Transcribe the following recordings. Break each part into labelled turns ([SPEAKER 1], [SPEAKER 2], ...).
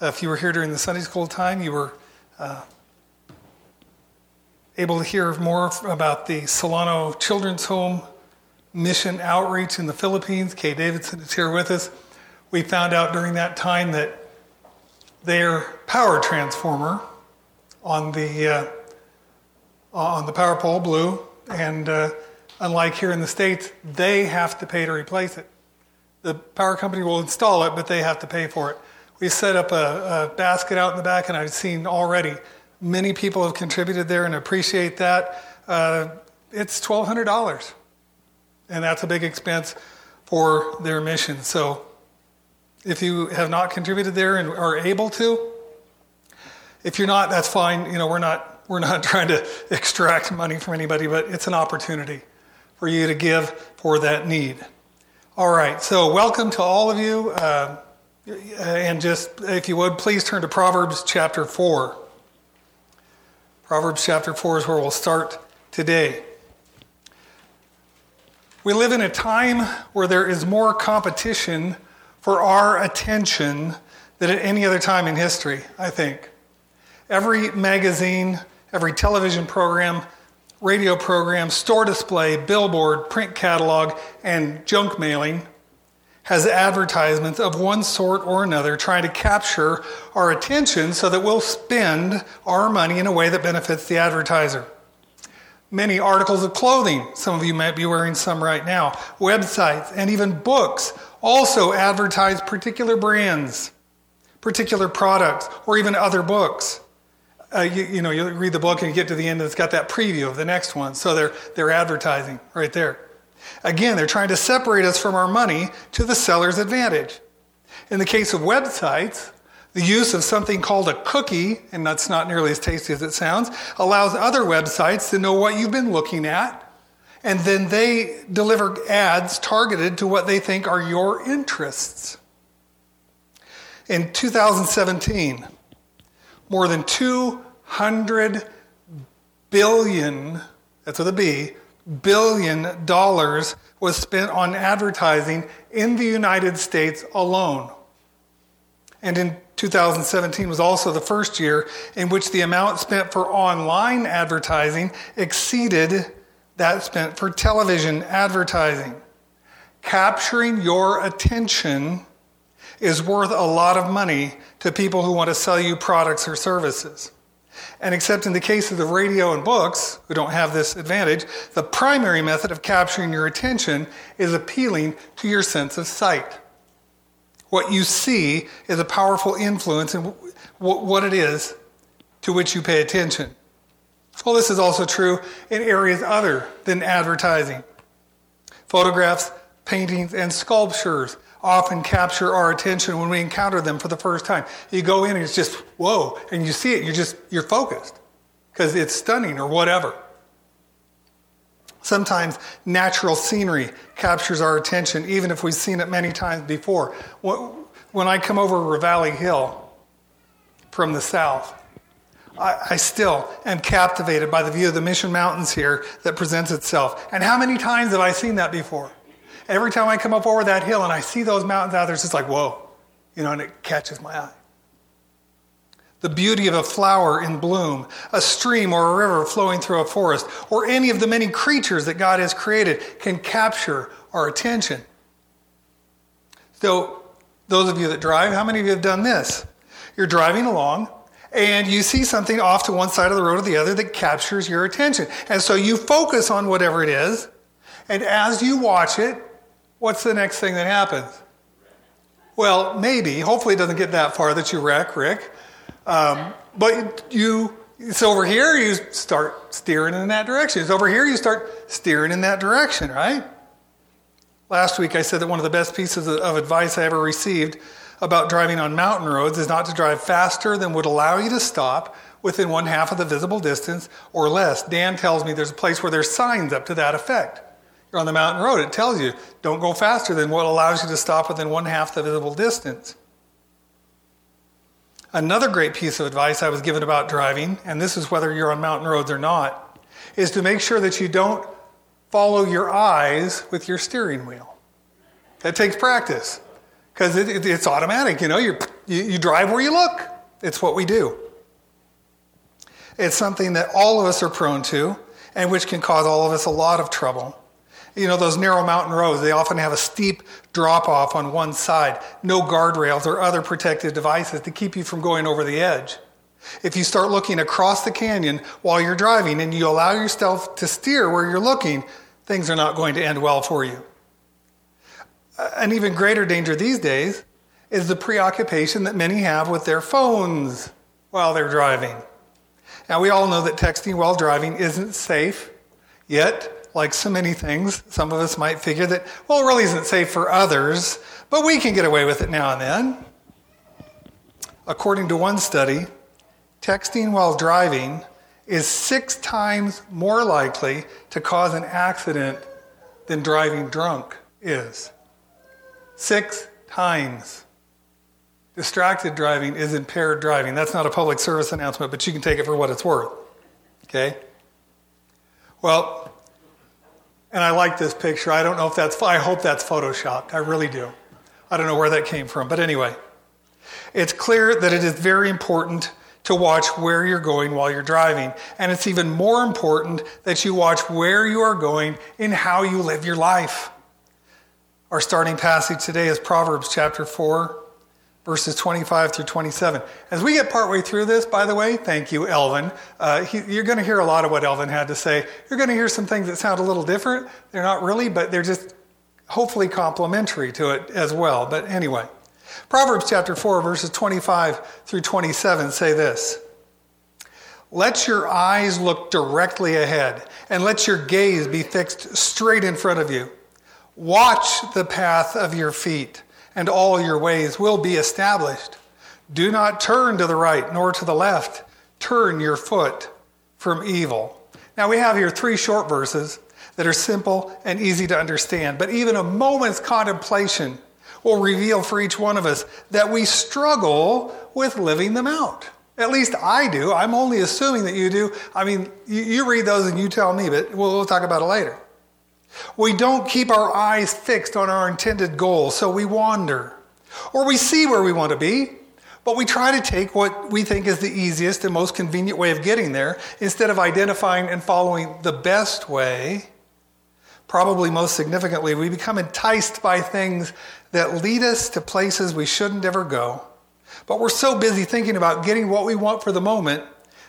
[SPEAKER 1] if you were here during the Sunday school time, you were uh, able to hear more about the Solano Children's Home mission outreach in the Philippines. Kay Davidson is here with us. We found out during that time that their power transformer on the uh, on the power pole blew, and uh, unlike here in the states, they have to pay to replace it. The power company will install it, but they have to pay for it. We set up a, a basket out in the back, and I've seen already many people have contributed there and appreciate that. Uh, it's $1,200, and that's a big expense for their mission. So if you have not contributed there and are able to, if you're not, that's fine. You know, we're not we're not trying to extract money from anybody, but it's an opportunity for you to give for that need. All right, so welcome to all of you. Uh, Uh, and just, if you would, please turn to Proverbs chapter 4. Proverbs chapter 4 is where we'll start today. We live in a time where there is more competition for our attention than at any other time in history, I think. Every magazine, every television program, radio program, store display, billboard, print catalog, and junk mailing has advertisements of one sort or another trying to capture our attention so that we'll spend our money in a way that benefits the advertiser. Many articles of clothing, some of you might be wearing some right now, websites, and even books also advertise particular brands, particular products, or even other books uh, you, you, know, you read the book and you get to the end and it's got that preview of the next one. So they're, they're advertising right there. Again, they're trying to separate us from our money to the seller's advantage. In the case of websites, the use of something called a cookie, and that's not nearly as tasty as it sounds, allows other websites to know what you've been looking at, and then they deliver ads targeted to what they think are your interests. In 2017, more than 200 billion, that's with a B, billion dollars was spent on advertising in the United States alone. And in 2017 was also the first year in which the amount spent for online advertising exceeded that spent for television advertising. Capturing your attention is worth a lot of money to people who want to sell you products or services. And except in the case of the radio and books, who don't have this advantage, the primary method of capturing your attention is appealing to your sense of sight. What you see is a powerful influence in what it is to which you pay attention. Well, this is also true in areas other than advertising. Photographs, paintings, and sculptures often capture our attention when we encounter them for the first time. You go in and it's just, whoa, and you see it, you're just, you're focused because it's stunning or whatever. Sometimes natural scenery captures our attention, even if we've seen it many times before. When I come over Ravalli Hill from the south, I, still am captivated by the view of the Mission Mountains here that presents itself. And how many times have I seen that before? Every time I come up over that hill and I see those mountains out there, it's just like, whoa, you know, and it catches my eye. The beauty of a flower in bloom, a stream or a river flowing through a forest, or any of the many creatures that God has created can capture our attention. So, those of you that drive, how many of you have done this? You're driving along and you see something off to one side of the road or the other that captures your attention. And so you focus on whatever it is, and as you watch it, what's the next thing that happens? Well, maybe. Hopefully, it doesn't get that far that you wreck, Rick. Um, but you, it's over here, you start steering in that direction. It's over here, you start steering in that direction, right? Last week, I said that one of the best pieces of advice I ever received about driving on mountain roads is not to drive faster than would allow you to stop within one half of the visible distance or less. Dan tells me there's a place where there's signs up to that effect. You're on the mountain road, it tells you don't go faster than what allows you to stop within one half the visible distance. Another great piece of advice I was given about driving, and this is whether you're on mountain roads or not, is to make sure that you don't follow your eyes with your steering wheel. That takes practice because it, it, it's automatic. You know, you you drive where you look. It's what we do. It's something that all of us are prone to, and which can cause all of us a lot of trouble. You know, those narrow mountain roads, they often have a steep drop off on one side, no guardrails or other protective devices to keep you from going over the edge. If you start looking across the canyon while you're driving and you allow yourself to steer where you're looking, things are not going to end well for you. An even greater danger these days is the preoccupation that many have with their phones while they're driving. Now, we all know that texting while driving isn't safe, yet, like so many things, some of us might figure that, well, it really isn't safe for others, but we can get away with it now and then. According to one study, texting while driving is six times more likely to cause an accident than driving drunk is. Six times. Distracted driving is impaired driving. That's not a public service announcement, but you can take it for what it's worth. Okay? Well, and I like this picture. I don't know if that's, I hope that's photoshopped. I really do. I don't know where that came from. But anyway, it's clear that it is very important to watch where you're going while you're driving. And it's even more important that you watch where you are going in how you live your life. Our starting passage today is Proverbs chapter 4, verses 25 through 27. As we get partway through this, by the way, thank you, Elvin. Uh, he, you're going to hear a lot of what Elvin had to say. You're going to hear some things that sound a little different. They're not really, but they're just hopefully complementary to it as well. But anyway, Proverbs chapter 4, verses 25 through 27 say this Let your eyes look directly ahead, and let your gaze be fixed straight in front of you. Watch the path of your feet and all your ways will be established. Do not turn to the right nor to the left. Turn your foot from evil. Now, we have here three short verses that are simple and easy to understand, but even a moment's contemplation will reveal for each one of us that we struggle with living them out. At least I do. I'm only assuming that you do. I mean, you, you read those and you tell me, but we'll, we'll talk about it later. We don't keep our eyes fixed on our intended goal, so we wander. Or we see where we want to be, but we try to take what we think is the easiest and most convenient way of getting there instead of identifying and following the best way. Probably most significantly, we become enticed by things that lead us to places we shouldn't ever go. But we're so busy thinking about getting what we want for the moment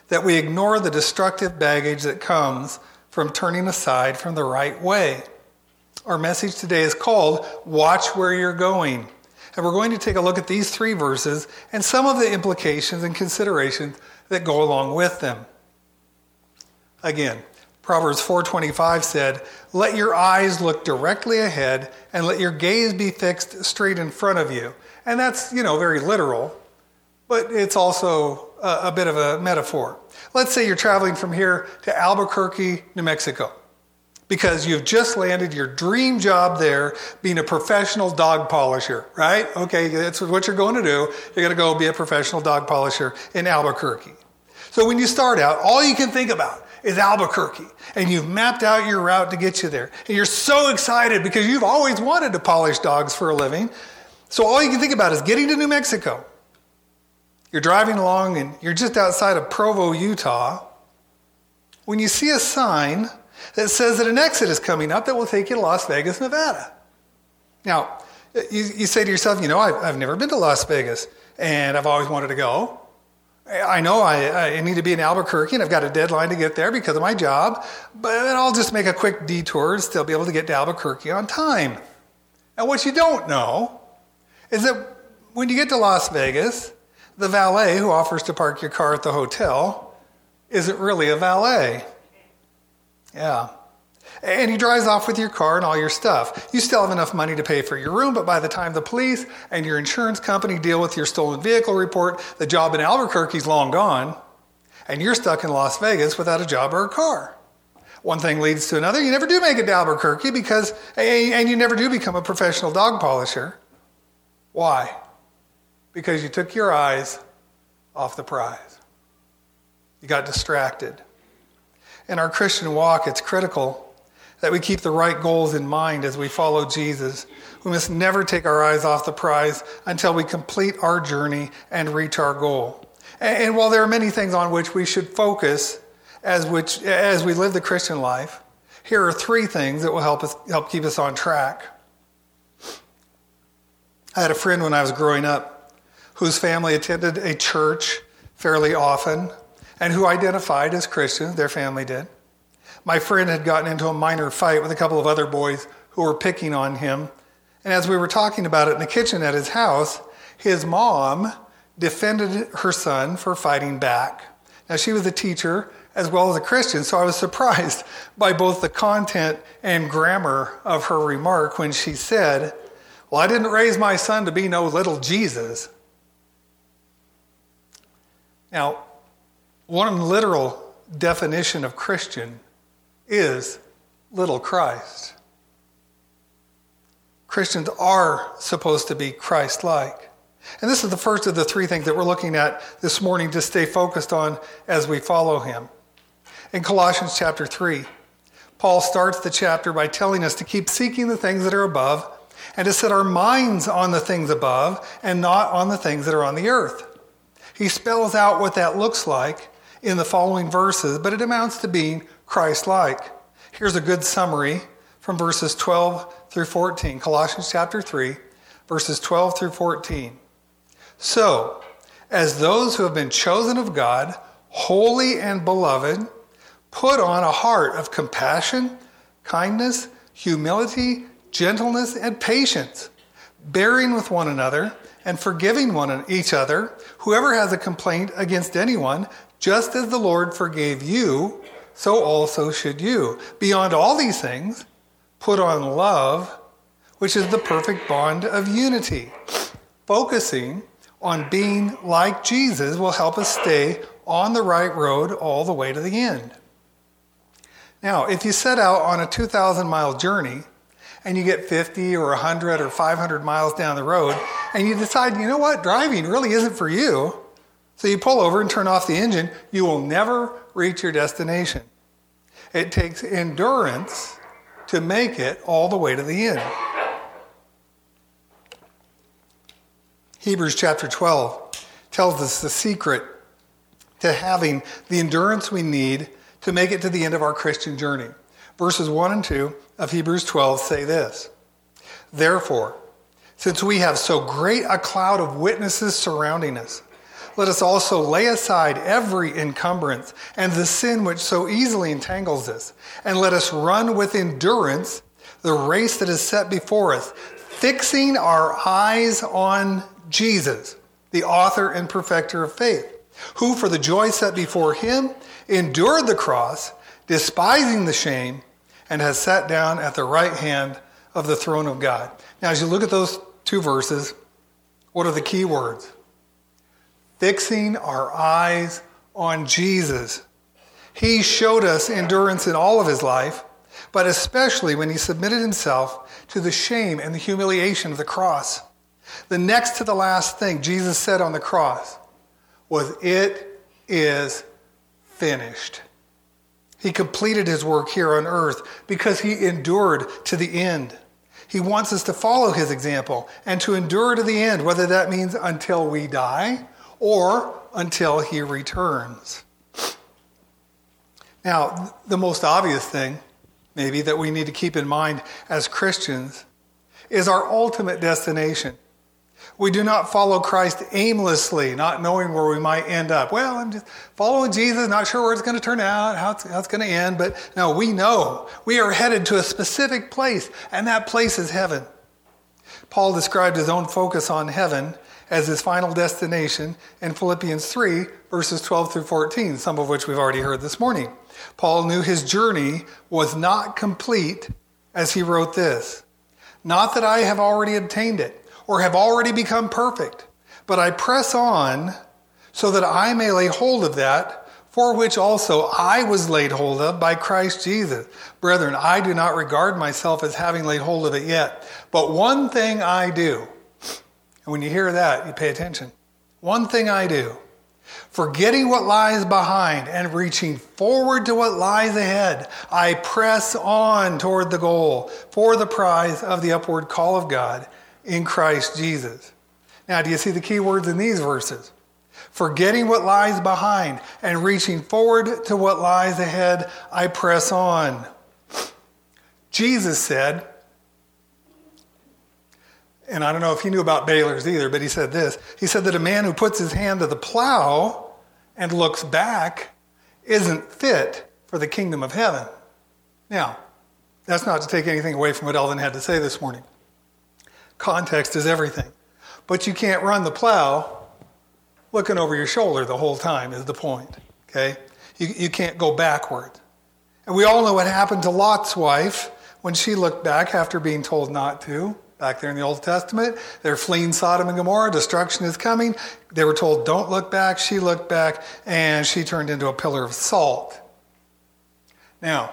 [SPEAKER 1] that we ignore the destructive baggage that comes from turning aside from the right way. Our message today is called Watch Where You're Going. And we're going to take a look at these three verses and some of the implications and considerations that go along with them. Again, Proverbs 4:25 said, "Let your eyes look directly ahead and let your gaze be fixed straight in front of you." And that's, you know, very literal, but it's also a, a bit of a metaphor. Let's say you're traveling from here to Albuquerque, New Mexico, because you've just landed your dream job there being a professional dog polisher, right? Okay, that's what you're going to do. You're going to go be a professional dog polisher in Albuquerque. So when you start out, all you can think about is Albuquerque. And you've mapped out your route to get you there. And you're so excited because you've always wanted to polish dogs for a living. So all you can think about is getting to New Mexico. You're driving along and you're just outside of Provo, Utah, when you see a sign that says that an exit is coming up that will take you to Las Vegas, Nevada. Now, you, you say to yourself, you know, I've, I've never been to Las Vegas and I've always wanted to go. I know I, I, need to be in Albuquerque and I've got a deadline to get there because of my job, but I'll just make a quick detour and still be able to get to Albuquerque on time. And what you don't know is that when you get to Las Vegas, the valet who offers to park your car at the hotel isn't really a valet. Yeah. And he drives off with your car and all your stuff. You still have enough money to pay for your room, but by the time the police and your insurance company deal with your stolen vehicle report, the job in Albuquerque's long gone, and you're stuck in Las Vegas without a job or a car. One thing leads to another. You never do make it to Albuquerque because, and you never do become a professional dog polisher. Why? Because you took your eyes off the prize. You got distracted. In our Christian walk, it's critical that we keep the right goals in mind as we follow Jesus. We must never take our eyes off the prize until we complete our journey and reach our goal. And while there are many things on which we should focus as, which, as we live the Christian life, here are three things that will help us help keep us on track. I had a friend when I was growing up whose family attended a church fairly often and who identified as Christian, their family did. My friend had gotten into a minor fight with a couple of other boys who were picking on him. And as we were talking about it in the kitchen at his house, his mom defended her son for fighting back. Now, she was a teacher as well as a Christian, so I was surprised by both the content and grammar of her remark when she said, Well, I didn't raise my son to be no little Jesus. Now, one literal definition of Christian is little Christ. Christians are supposed to be Christ like. And this is the first of the three things that we're looking at this morning to stay focused on as we follow him. In Colossians chapter 3, Paul starts the chapter by telling us to keep seeking the things that are above and to set our minds on the things above and not on the things that are on the earth. He spells out what that looks like in the following verses, but it amounts to being Christ like. Here's a good summary from verses 12 through 14, Colossians chapter 3, verses 12 through 14. So, as those who have been chosen of God, holy and beloved, put on a heart of compassion, kindness, humility, gentleness, and patience, bearing with one another and forgiving one each other. Whoever has a complaint against anyone, just as the Lord forgave you, so also should you. Beyond all these things, put on love, which is the perfect bond of unity. Focusing on being like Jesus will help us stay on the right road all the way to the end. Now, if you set out on a 2,000 mile journey and you get 50 or 100 or 500 miles down the road and you decide, you know what, driving really isn't for you, so you pull over and turn off the engine, you will never reach your destination. It takes endurance to make it all the way to the end. Hebrews chapter 12 tells us the secret to having the endurance we need to make it to the end of our Christian journey. Verses 1 and 2 of Hebrews 12 say this Therefore, since we have so great a cloud of witnesses surrounding us, let us also lay aside every encumbrance and the sin which so easily entangles us, and let us run with endurance the race that is set before us, fixing our eyes on Jesus, the author and perfecter of faith, who for the joy set before him endured the cross, despising the shame, and has sat down at the right hand of the throne of God. Now, as you look at those two verses, what are the key words? fixing our eyes on Jesus. He showed us endurance in all of his life, but especially when he submitted himself to the shame and the humiliation of the cross. The next to the last thing Jesus said on the cross was, It is finished. He completed his work here on earth because he endured to the end. He wants us to follow his example and to endure to the end, whether that means until we die or until he returns. Now, the most obvious thing, maybe, that we need to keep in mind as Christians is our ultimate destination. We do not follow Christ aimlessly, not knowing where we might end up. Well, I'm just following Jesus, not sure where it's going to turn out, how it's, how it's going to end, but no, we know we are headed to a specific place, and that place is heaven. Paul described his own focus on heaven as his final destination in Philippians 3, verses 12 through 14, some of which we've already heard this morning. Paul knew his journey was not complete as he wrote this. Not that I have already obtained it or have already become perfect, but I press on so that I may lay hold of that for which also I was laid hold of by Christ Jesus. Brethren, I do not regard myself as having laid hold of it yet, but one thing I do. And when you hear that, you pay attention. One thing I do, forgetting what lies behind and reaching forward to what lies ahead, I press on toward the goal for the prize of the upward call of God in Christ Jesus. Now, do you see the key words in these verses? Forgetting what lies behind and reaching forward to what lies ahead, I press on. Jesus said, and I don't know if he knew about Baylor's either, but he said this. He said that a man who puts his hand to the plow and looks back isn't fit for the kingdom of heaven. Now, that's not to take anything away from what Elvin had to say this morning. Context is everything. But you can't run the plow looking over your shoulder the whole time, is the point. Okay? You, you can't go backward. And we all know what happened to Lot's wife when she looked back after being told not to. Back there in the Old Testament, they're fleeing Sodom and Gomorrah. Destruction is coming. They were told, don't look back. She looked back, and she turned into a pillar of salt. Now,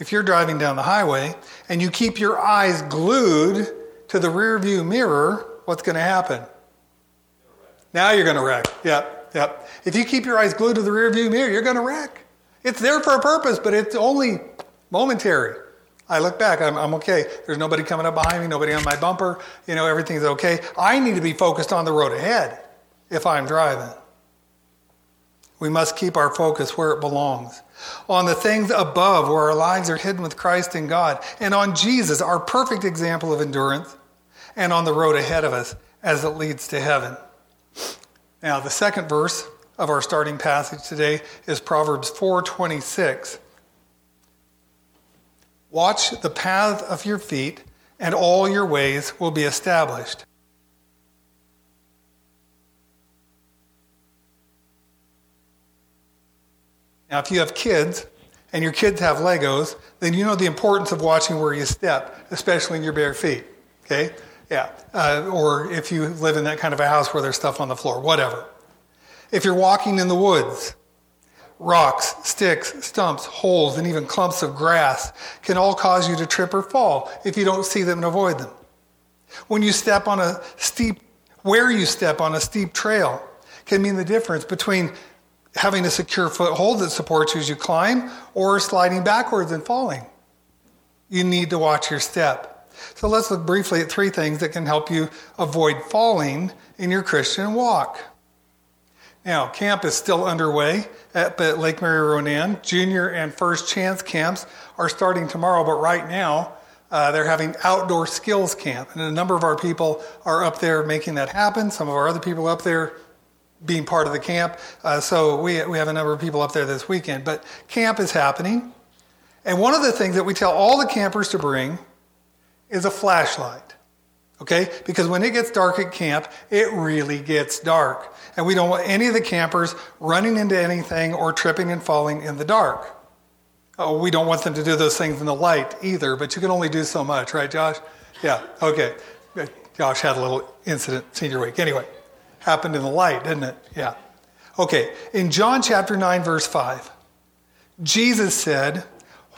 [SPEAKER 1] if you're driving down the highway and you keep your eyes glued to the rear view mirror, what's going to happen? Now you're going to wreck. Yep, yep. If you keep your eyes glued to the rear view mirror, you're going to wreck. It's there for a purpose, but it's only momentary. I look back, I'm, I'm, okay. There's nobody coming up behind me, nobody on my bumper. You know, everything's okay. I need to be focused on the road ahead if I'm driving. We must keep our focus where it belongs on the things above where our lives are hidden with Christ in God, and on Jesus, our perfect example of endurance, and on the road ahead of us as it leads to heaven. Now, the second verse of our starting passage today is Proverbs 4:26. Watch the path of your feet, and all your ways will be established. Now, if you have kids and your kids have Legos, then you know the importance of watching where you step, especially in your bare feet. Okay? Yeah. Uh, or if you live in that kind of a house where there's stuff on the floor, whatever. If you're walking in the woods, rocks, sticks, stumps, holes, and even clumps of grass can all cause you to trip or fall if you don't see them and avoid them. When you step on a steep, where you step on a steep trail can mean the difference between having a secure foothold that supports you as you climb or sliding backwards and falling. You need to watch your step. So let's look briefly at three things that can help you avoid falling in your Christian walk. Now, camp is still underway at Lake Mary Ronan. Junior and first chance camps are starting tomorrow, but right now uh, they're having outdoor skills camp. And a number of our people are up there making that happen. Some of our other people up there being part of the camp. Uh, so we, we have a number of people up there this weekend. But camp is happening. And one of the things that we tell all the campers to bring is a flashlight. Okay? Because when it gets dark at camp, it really gets dark. And we don't want any of the campers running into anything or tripping and falling in the dark. Oh, we don't want them to do those things in the light either, but you can only do so much, right, Josh? Yeah, okay. Josh had a little incident senior week. Anyway, happened in the light, didn't it? Yeah. Okay, in John chapter 9, verse 5, Jesus said,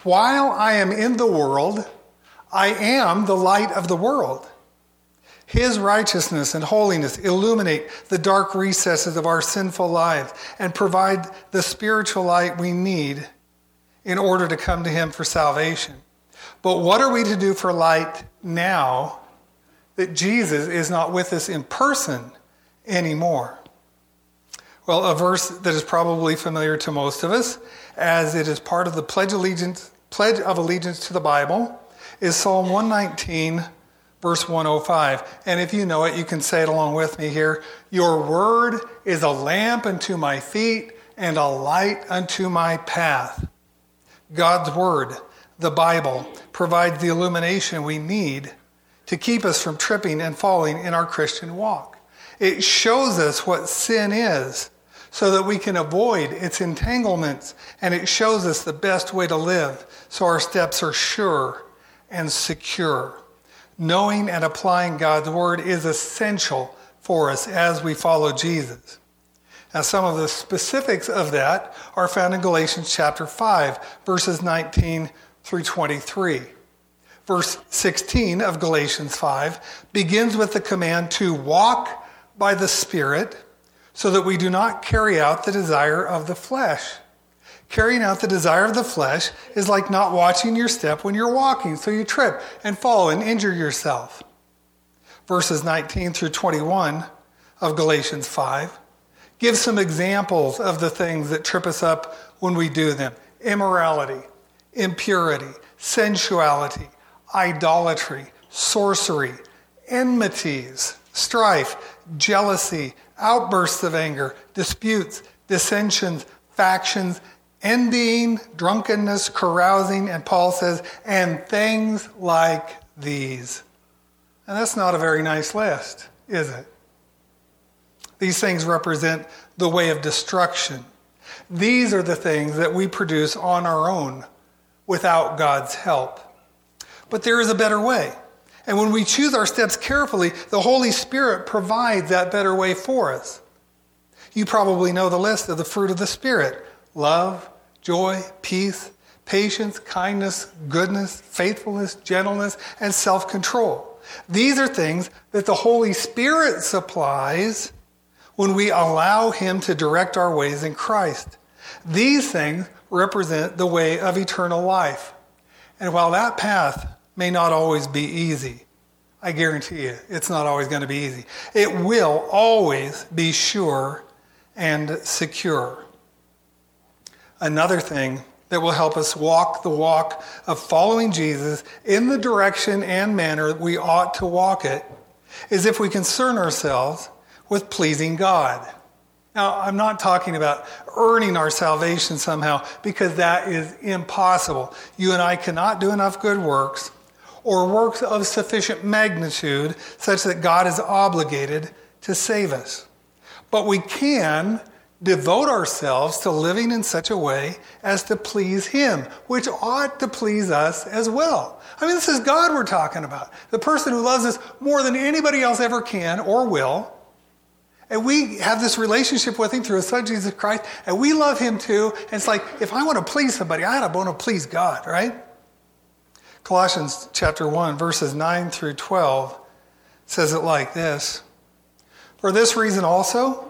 [SPEAKER 1] While I am in the world, I am the light of the world. His righteousness and holiness illuminate the dark recesses of our sinful lives and provide the spiritual light we need in order to come to Him for salvation. But what are we to do for light now that Jesus is not with us in person anymore? Well, a verse that is probably familiar to most of us, as it is part of the Pledge, allegiance, Pledge of Allegiance to the Bible is Psalm 119, verse 105. And if you know it, you can say it along with me here. Your word is a lamp unto my feet and a light unto my path. God's word, the Bible, provides the illumination we need to keep us from tripping and falling in our Christian walk. It shows us what sin is so that we can avoid its entanglements, and it shows us the best way to live so our steps are sure and secure. Knowing and applying God's word is essential for us as we follow Jesus. Now, some of the specifics of that are found in Galatians chapter 5, verses 19 through 23. Verse 16 of Galatians 5 begins with the command to walk by the Spirit so that we do not carry out the desire of the flesh. Carrying out the desire of the flesh is like not watching your step when you're walking, so you trip and fall and injure yourself. Verses 19 through 21 of Galatians 5 give some examples of the things that trip us up when we do them immorality, impurity, sensuality, idolatry, sorcery, enmities, strife, jealousy, outbursts of anger, disputes, dissensions, factions, envying, drunkenness, carousing, and Paul says, and things like these. And that's not a very nice list, is it? These things represent the way of destruction. These are the things that we produce on our own without God's help. But there is a better way. And when we choose our steps carefully, the Holy Spirit provides that better way for us. You probably know the list of the fruit of the Spirit love, joy, peace, patience, kindness, goodness, faithfulness, gentleness, and self control. These are things that the Holy Spirit supplies when we allow Him to direct our ways in Christ. These things represent the way of eternal life. And while that path may not always be easy. I guarantee you, it's not always going to be easy. It will always be sure and secure. Another thing that will help us walk the walk of following Jesus in the direction and manner we ought to walk it is if we concern ourselves with pleasing God. Now, I'm not talking about earning our salvation somehow because that is impossible. You and I cannot do enough good works or works of sufficient magnitude such that God is obligated to save us. But we can devote ourselves to living in such a way as to please Him, which ought to please us as well. I mean, this is God we're talking about, the person who loves us more than anybody else ever can or will. And we have this relationship with Him through His Son Jesus Christ, and we love Him too. And it's like, if I want to please somebody, I ought to want to please God, right? Colossians chapter 1, verses 9 through 12 says it like this For this reason also,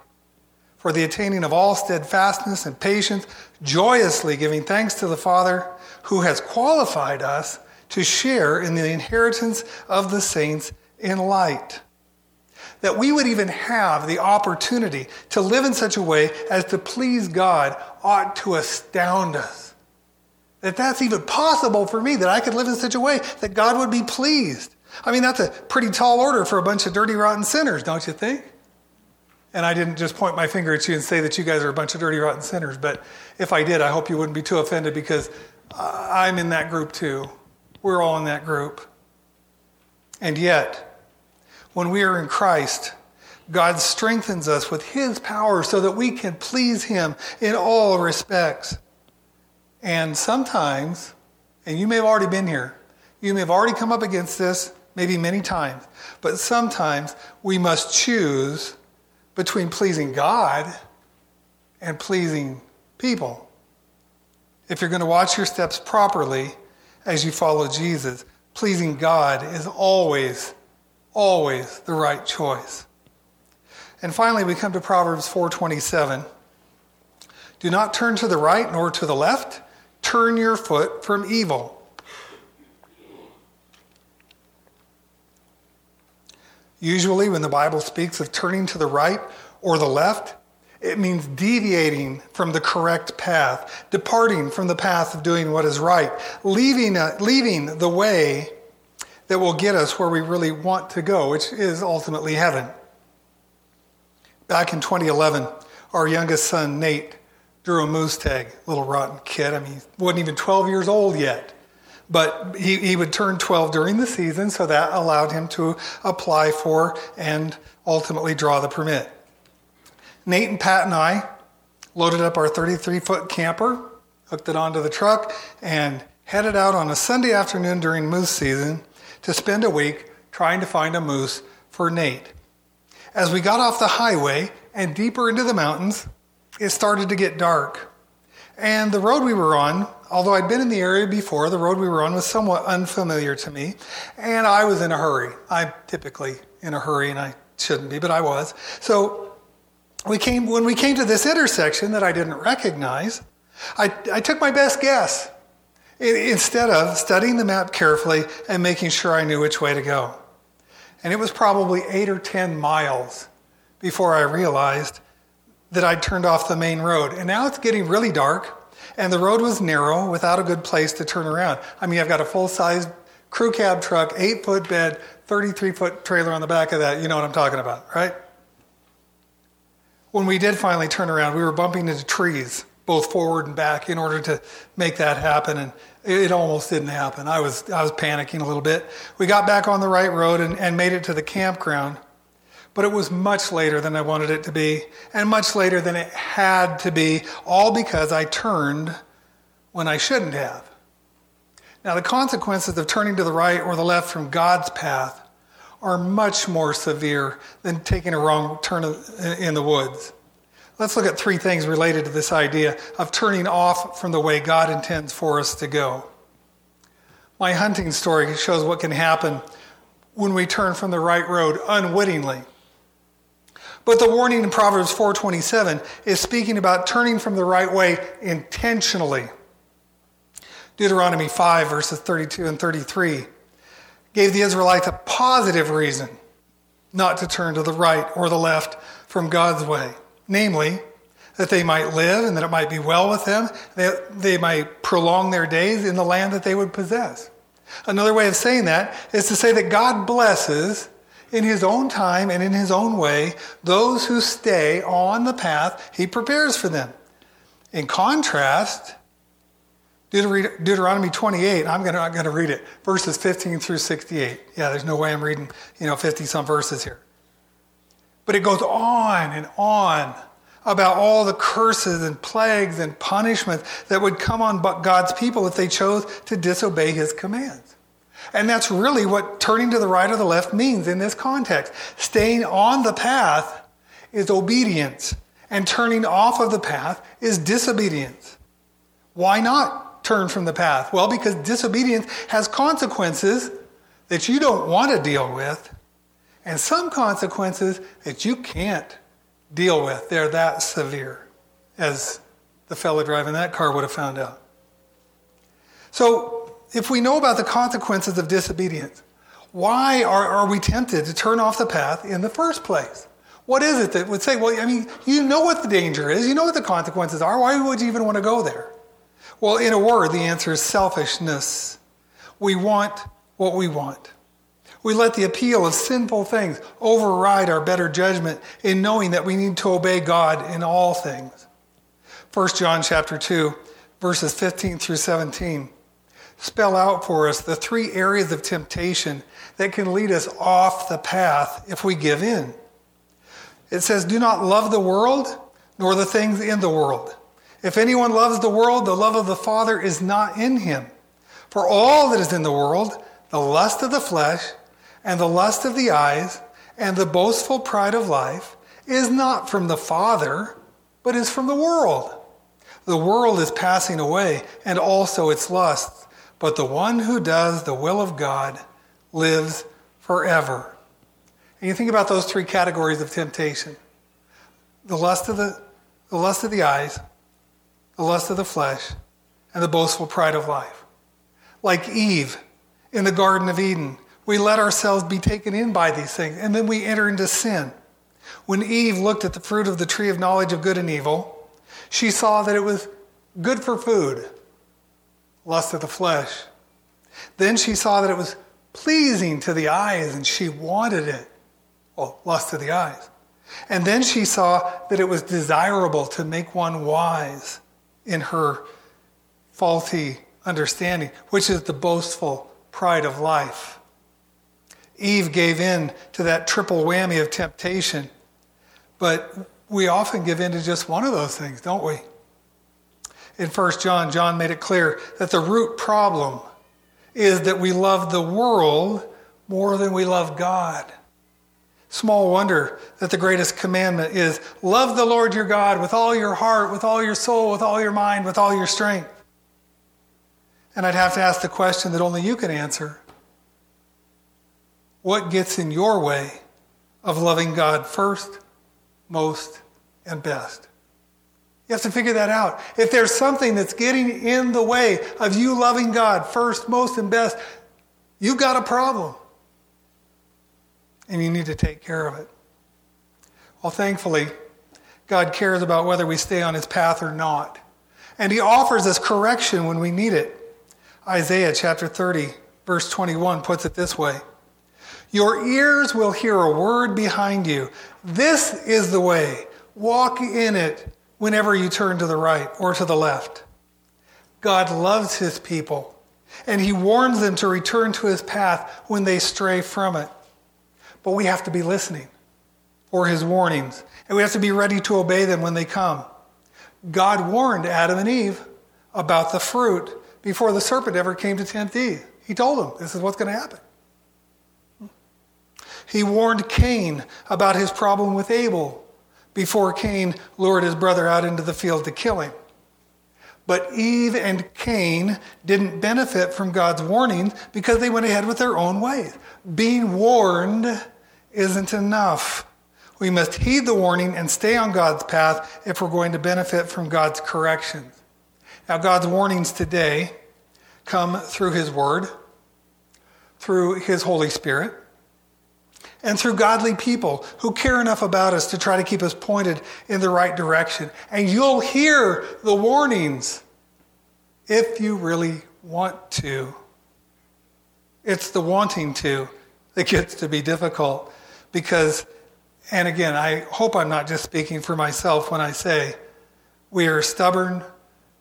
[SPEAKER 1] for the attaining of all steadfastness and patience, joyously giving thanks to the Father who has qualified us to share in the inheritance of the saints in light. That we would even have the opportunity to live in such a way as to please God ought to astound us. That that's even possible for me, that I could live in such a way that God would be pleased. I mean, that's a pretty tall order for a bunch of dirty, rotten sinners, don't you think? And I didn't just point my finger at you and say that you guys are a bunch of dirty, rotten sinners, but if I did, I hope you wouldn't be too offended because I'm in that group too. We're all in that group. And yet, when we are in Christ, God strengthens us with His power so that we can please Him in all respects. And sometimes, and you may have already been here, you may have already come up against this, maybe many times, but sometimes we must choose between pleasing God and pleasing people. If you're going to watch your steps properly as you follow Jesus, pleasing God is always, always the right choice. And finally, we come to Proverbs 4:27. Do not turn to the right nor to the left turn your foot from evil. Usually, when the Bible speaks of turning to the right or the left, It means deviating from the correct path, departing from the path of doing what is right, leaving, uh, leaving the way that will get us where we really want to go, which is ultimately heaven. Back in 2011, our youngest son, Nate, drew a moose tag, little rotten kid. I mean, he wasn't even 12 years old yet. But he, he would turn 12 during the season, so that allowed him to apply for and ultimately draw the permit. Nate and Pat and I loaded up our 33 foot camper, hooked it onto the truck, and headed out on a Sunday afternoon during moose season to spend a week trying to find a moose for Nate. As we got off the highway and deeper into the mountains, it started to get dark. And the road we were on, although I'd been in the area before, the road we were on was somewhat unfamiliar to me, and I was in a hurry. I'm typically in a hurry, and I shouldn't be, but I was. So we came, when we came to this intersection that I didn't recognize, I, I took my best guess instead of studying the map carefully and making sure I knew which way to go. And it was probably eight or 10 miles before I realized that I'd turned off the main road. And now it's getting really dark, and the road was narrow without a good place to turn around. I mean, I've got a full sized crew cab truck, eight foot bed, 33 foot trailer on the back of that. You know what I'm talking about, right? when we did finally turn around, we were bumping into trees, both forward and back, in order to make that happen. And it almost didn't happen. I was, I was panicking a little bit. We got back on the right road and, and made it to the campground. But it was much later than I wanted it to be, and much later than it had to be, all because I turned when I shouldn't have. Now, the consequences of turning to the right or the left from God's path are much more severe than taking a wrong turn in the woods. Let's look at three things related to this idea of turning off from the way God intends for us to go. My hunting story shows what can happen when we turn from the right road unwittingly. But the warning in Proverbs 4:27 is speaking about turning from the right way intentionally. Deuteronomy 5 verses 32 and 33 gave the Israelites a positive reason not to turn to the right or the left from God's way, namely, that they might live and that it might be well with them, that they might prolong their days in the land that they would possess. Another way of saying that is to say that God blesses in his own time and in his own way those who stay on the path he prepares for them. In contrast, Deuteronomy 28, I'm going to, to read it, verses 15 through 68. Yeah, there's no way I'm reading, you know, 50 some verses here. But it goes on and on about all the curses and plagues and punishments that would come on God's people if they chose to disobey his commands. And that's really what turning to the right or the left means in this context. Staying on the path is obedience, and turning off of the path is disobedience. Why not? turn from the path? Well, because disobedience has consequences that you don't want to deal with, and some consequences that you can't deal with. They're that severe, as the fellow driving that car would have found out. So, if we know about the consequences of disobedience, why are, are we tempted to turn off the path in the first place? What is it that would say, well, I mean, you know what the danger is, you know what the consequences are, why would you even want to go there? Well, in a word, the answer is selfishness. We want what we want. We let the appeal of sinful things override our better judgment in knowing that we need to obey God in all things. 1 John chapter 2, verses 15 through 17 spell out for us the three areas of temptation that can lead us off the path if we give in. It says, Do not love the world nor the things in the world. If anyone loves the world, the love of the Father is not in him. For all that is in the world, the lust of the flesh, and the lust of the eyes, and the boastful pride of life, is not from the Father, but is from the world. The world is passing away, and also its lusts, but the one who does the will of God lives forever. And you think about those three categories of temptation the lust of the, the lust of the eyes, the lust of the flesh, and the boastful pride of life. Like Eve in the Garden of Eden, we let ourselves be taken in by these things, and then we enter into sin. When Eve looked at the fruit of the tree of knowledge of good and evil, she saw that it was good for food, lust of the flesh. Then she saw that it was pleasing to the eyes and she wanted it. Well, lust of the eyes. And then she saw that it was desirable to make one wise in her faulty understanding, which is the boastful pride of life. Eve gave in to that triple whammy of temptation, but we often give in to just one of those things, don't we? In 1 John, John made it clear that the root problem is that we love the world more than we love God. Small wonder that the greatest commandment is love the Lord your God with all your heart, with all your soul, with all your mind, with all your strength. And I'd have to ask the question that only you can answer What gets in your way of loving God first, most, and best? You have to figure that out. If there's something that's getting in the way of you loving God first, most, and best, you've got a problem and you need to take care of it. Well, thankfully, God cares about whether we stay on his path or not. And he offers us correction when we need it. Isaiah chapter 30, verse 21 puts it this way Your ears will hear a word behind you. This is the way. Walk in it whenever you turn to the right or to the left. God loves his people, and he warns them to return to his path when they stray from it. But we have to be listening for his warnings, and we have to be ready to obey them when they come. God warned Adam and Eve about the fruit before the serpent ever came to tempt Eve. He told them, This is what's going to happen. He warned Cain about his problem with Abel before Cain lured his brother out into the field to kill him. But Eve and Cain didn't benefit from God's warnings because they went ahead with their own ways. Being warned isn't enough. We must heed the warning and stay on God's path if we're going to benefit from God's corrections. Now, God's warnings today come through His Word, through His Holy Spirit, and through godly people who care enough about us to try to keep us pointed in the right direction. And you'll hear the warnings if you really want to. It's the wanting to that gets to be difficult because, and again, I hope I'm not just speaking for myself when I say we are stubborn,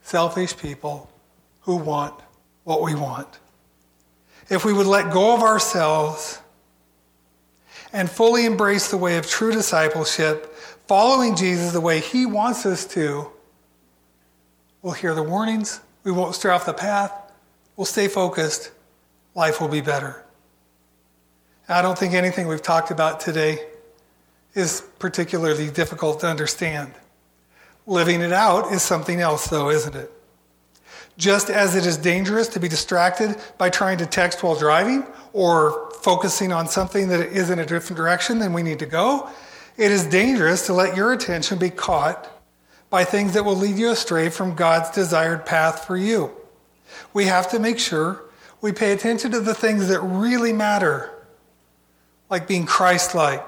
[SPEAKER 1] selfish people who want what we want. If we would let go of ourselves and fully embrace the way of true discipleship, following Jesus the way he wants us to, we'll hear the warnings, we won't stray off the path, we'll stay focused, life will be better. I don't think anything we've talked about today is particularly difficult to understand. Living it out is something else, though, isn't it? Just as it is dangerous to be distracted by trying to text while driving or focusing on something that is in a different direction than we need to go, it is dangerous to let your attention be caught by things that will lead you astray from God's desired path for you. We have to make sure we pay attention to the things that really matter like being Christ like,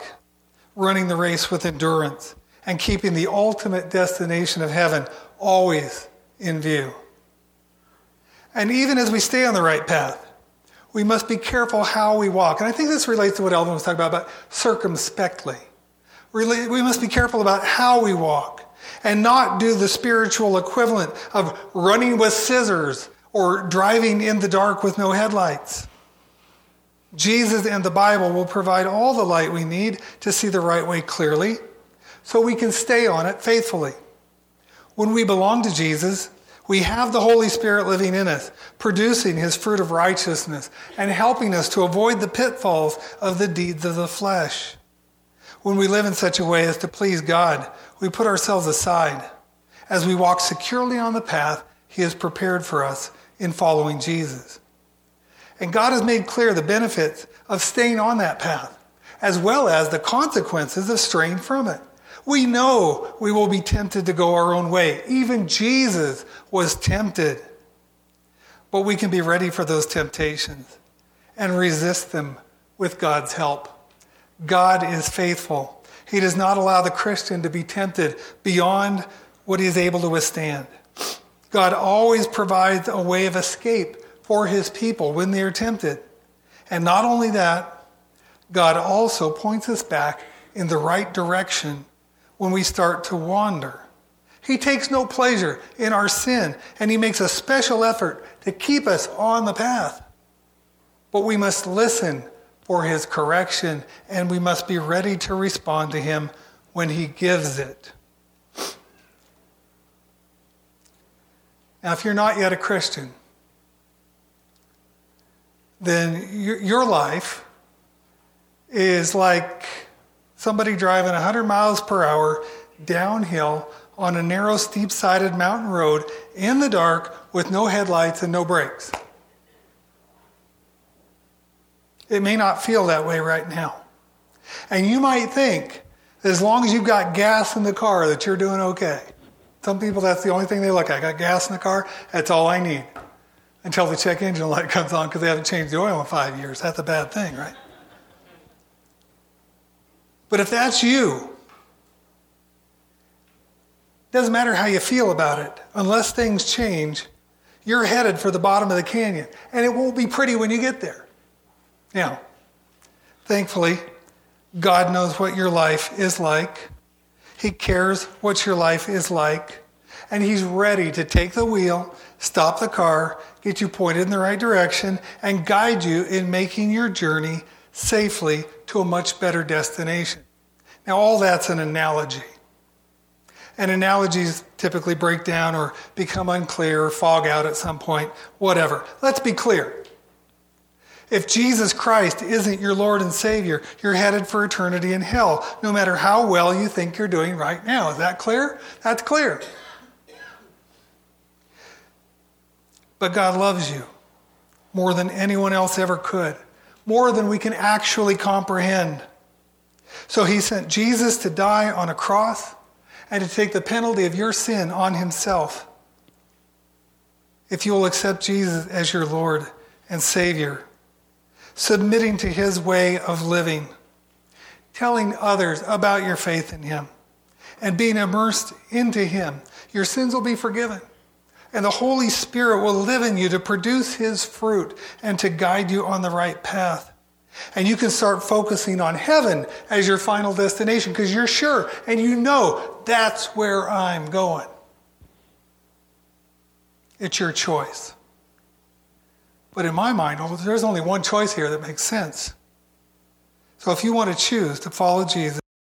[SPEAKER 1] running the race with endurance, and keeping the ultimate destination of heaven always in view. And even as we stay on the right path, we must be careful how we walk. And I think this relates to what Elvin was talking about, about circumspectly. We must be careful about how we walk and not do the spiritual equivalent of running with scissors or driving in the dark with no headlights. Jesus and the Bible will provide all the light we need to see the right way clearly so we can stay on it faithfully. When we belong to Jesus, we have the Holy Spirit living in us, producing his fruit of righteousness and helping us to avoid the pitfalls of the deeds of the flesh. When we live in such a way as to please God, we put ourselves aside as we walk securely on the path he has prepared for us in following Jesus. And God has made clear the benefits of staying on that path, as well as the consequences of straying from it. We know we will be tempted to go our own way. Even Jesus was tempted. But we can be ready for those temptations and resist them with God's help. God is faithful, He does not allow the Christian to be tempted beyond what he is able to withstand. God always provides a way of escape for his people when they are tempted. And not only that, God also points us back in the right direction when we start to wander. He takes no pleasure in our sin, and he makes a special effort to keep us on the path. But we must listen for his correction, and we must be ready to respond to him when he gives it. Now, if you're not yet a Christian, then your life is like somebody driving 100 miles per hour downhill on a narrow, steep sided mountain road in the dark with no headlights and no brakes. It may not feel that way right now. And you might think as long as you've got gas in the car that you're doing okay. Some people, that's the only thing they look at. I got gas in the car, that's all I need. Until the check engine light comes on because they haven't changed the oil in five years. That's a bad thing, right? But if that's you, it doesn't matter how you feel about it, unless things change, you're headed for the bottom of the canyon. And it won't be pretty when you get there. Now, thankfully, God knows what your life is like. He cares what your life is like. And He's ready to take the wheel, stop the car, get you pointed in the right direction, and guide you in making your journey safely to a much better destination. Now, all that's an analogy. And analogies typically break down or become unclear or fog out at some point, whatever. Let's be clear. If Jesus Christ isn't your Lord and Savior, you're headed for eternity in hell, no matter how well you think you're doing right now. Is that clear? That's clear. But God loves you more than anyone else ever could, more than we can actually comprehend. So he sent Jesus to die on a cross and to take the penalty of your sin on himself. If you will accept Jesus as your Lord and Savior, submitting to his way of living, telling others about your faith in him, and being immersed into him, your sins will be forgiven. And the Holy Spirit will live in you to produce his fruit and to guide you on the right path. And you can start focusing on heaven as your final destination because you're sure and you know that's where I'm going. It's your choice. But in my mind, there's only one choice here that makes sense. So if you want to choose to follow Jesus,